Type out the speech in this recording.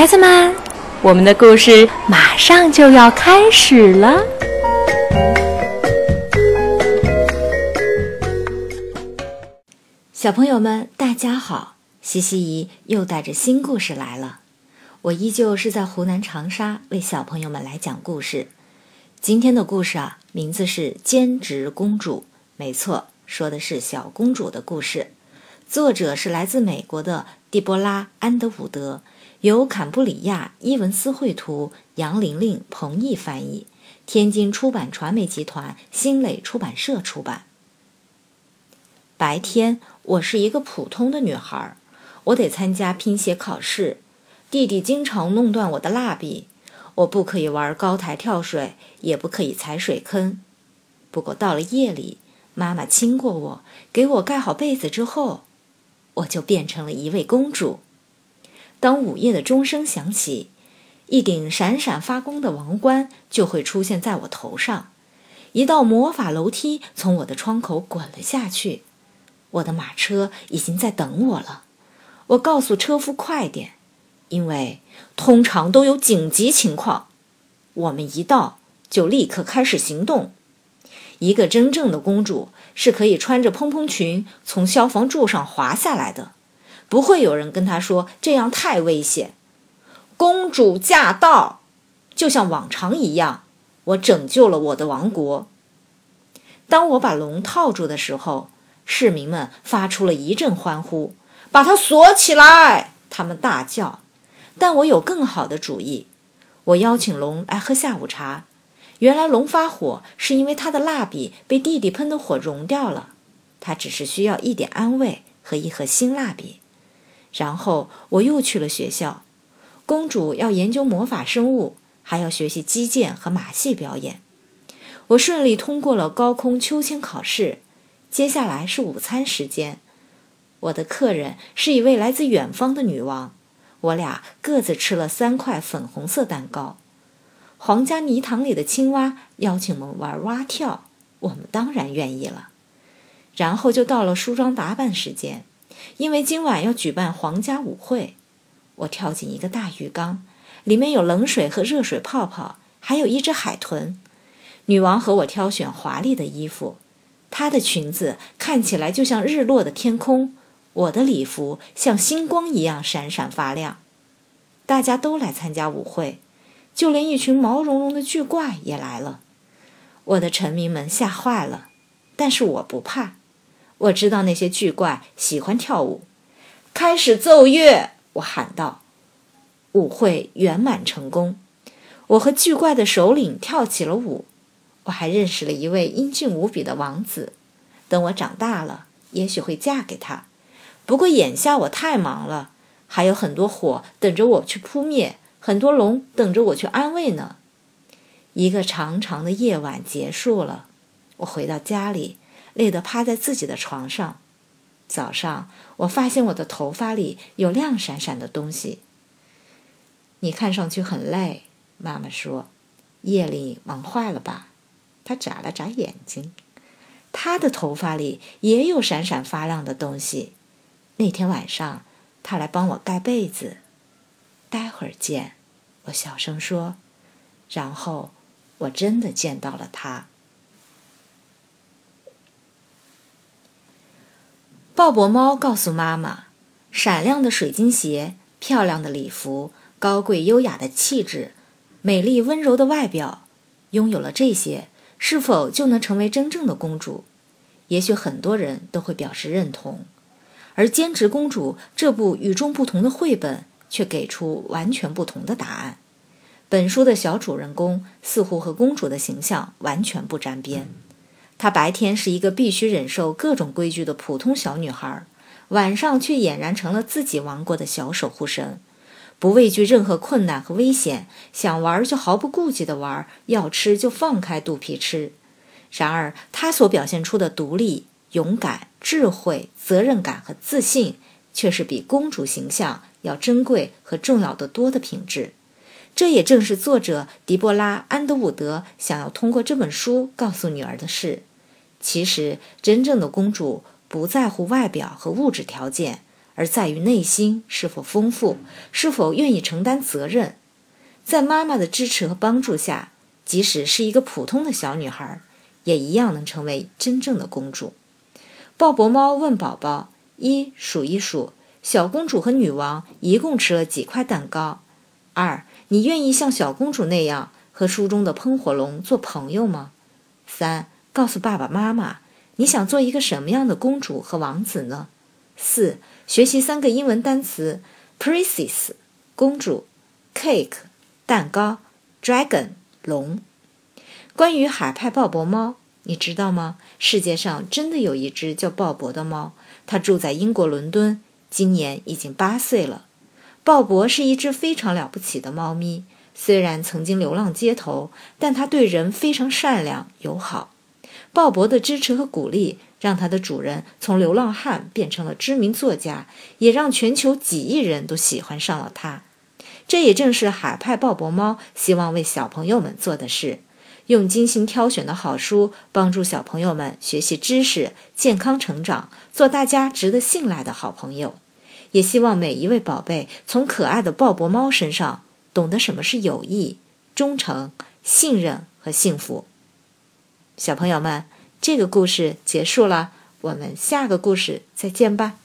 孩子们，我们的故事马上就要开始了。小朋友们，大家好！西西姨又带着新故事来了。我依旧是在湖南长沙为小朋友们来讲故事。今天的故事啊，名字是《兼职公主》。没错，说的是小公主的故事。作者是来自美国的蒂波拉·安德伍德，由坎布里亚·伊文斯绘图，杨玲玲、彭毅翻译，天津出版传媒集团新蕾出版社出版。白天，我是一个普通的女孩，我得参加拼写考试。弟弟经常弄断我的蜡笔，我不可以玩高台跳水，也不可以踩水坑。不过到了夜里，妈妈亲过我，给我盖好被子之后，我就变成了一位公主。当午夜的钟声响起，一顶闪闪发光的王冠就会出现在我头上，一道魔法楼梯从我的窗口滚了下去。我的马车已经在等我了，我告诉车夫快点。因为通常都有紧急情况，我们一到就立刻开始行动。一个真正的公主是可以穿着蓬蓬裙从消防柱上滑下来的，不会有人跟他说这样太危险。公主驾到，就像往常一样，我拯救了我的王国。当我把龙套住的时候，市民们发出了一阵欢呼：“把它锁起来！”他们大叫。但我有更好的主意，我邀请龙来喝下午茶。原来龙发火是因为他的蜡笔被弟弟喷的火融掉了，他只是需要一点安慰和一盒新蜡笔。然后我又去了学校，公主要研究魔法生物，还要学习击剑和马戏表演。我顺利通过了高空秋千考试，接下来是午餐时间。我的客人是一位来自远方的女王。我俩各自吃了三块粉红色蛋糕。皇家泥塘里的青蛙邀请我们玩蛙跳，我们当然愿意了。然后就到了梳妆打扮时间，因为今晚要举办皇家舞会。我跳进一个大浴缸，里面有冷水和热水泡泡，还有一只海豚。女王和我挑选华丽的衣服，她的裙子看起来就像日落的天空。我的礼服像星光一样闪闪发亮，大家都来参加舞会，就连一群毛茸茸的巨怪也来了。我的臣民们吓坏了，但是我不怕。我知道那些巨怪喜欢跳舞。开始奏乐，我喊道。舞会圆满成功，我和巨怪的首领跳起了舞。我还认识了一位英俊无比的王子，等我长大了，也许会嫁给他。不过眼下我太忙了，还有很多火等着我去扑灭，很多龙等着我去安慰呢。一个长长的夜晚结束了，我回到家里，累得趴在自己的床上。早上，我发现我的头发里有亮闪闪的东西。你看上去很累，妈妈说。夜里忙坏了吧？他眨了眨眼睛。他的头发里也有闪闪发亮的东西。那天晚上，他来帮我盖被子。待会儿见，我小声说。然后，我真的见到了他。鲍勃猫告诉妈妈：“闪亮的水晶鞋，漂亮的礼服，高贵优雅的气质，美丽温柔的外表，拥有了这些，是否就能成为真正的公主？”也许很多人都会表示认同。而《兼职公主》这部与众不同的绘本却给出完全不同的答案。本书的小主人公似乎和公主的形象完全不沾边。她白天是一个必须忍受各种规矩的普通小女孩，晚上却俨然成了自己王国的小守护神，不畏惧任何困难和危险，想玩就毫不顾忌地玩，要吃就放开肚皮吃。然而，她所表现出的独立。勇敢、智慧、责任感和自信，却是比公主形象要珍贵和重要的多的品质。这也正是作者狄波拉·安德伍德想要通过这本书告诉女儿的事。其实，真正的公主不在乎外表和物质条件，而在于内心是否丰富，是否愿意承担责任。在妈妈的支持和帮助下，即使是一个普通的小女孩，也一样能成为真正的公主。鲍勃猫问宝宝：“一数一数，小公主和女王一共吃了几块蛋糕？二，你愿意像小公主那样和书中的喷火龙做朋友吗？三，告诉爸爸妈妈，你想做一个什么样的公主和王子呢？四，学习三个英文单词：princess 公主，cake 蛋糕，dragon 龙。关于海派鲍勃猫。”你知道吗？世界上真的有一只叫鲍勃的猫，它住在英国伦敦，今年已经八岁了。鲍勃是一只非常了不起的猫咪，虽然曾经流浪街头，但它对人非常善良友好。鲍勃的支持和鼓励，让它的主人从流浪汉变成了知名作家，也让全球几亿人都喜欢上了它。这也正是海派鲍勃猫希望为小朋友们做的事。用精心挑选的好书帮助小朋友们学习知识、健康成长，做大家值得信赖的好朋友。也希望每一位宝贝从可爱的鲍勃猫身上懂得什么是友谊、忠诚、信任和幸福。小朋友们，这个故事结束了，我们下个故事再见吧。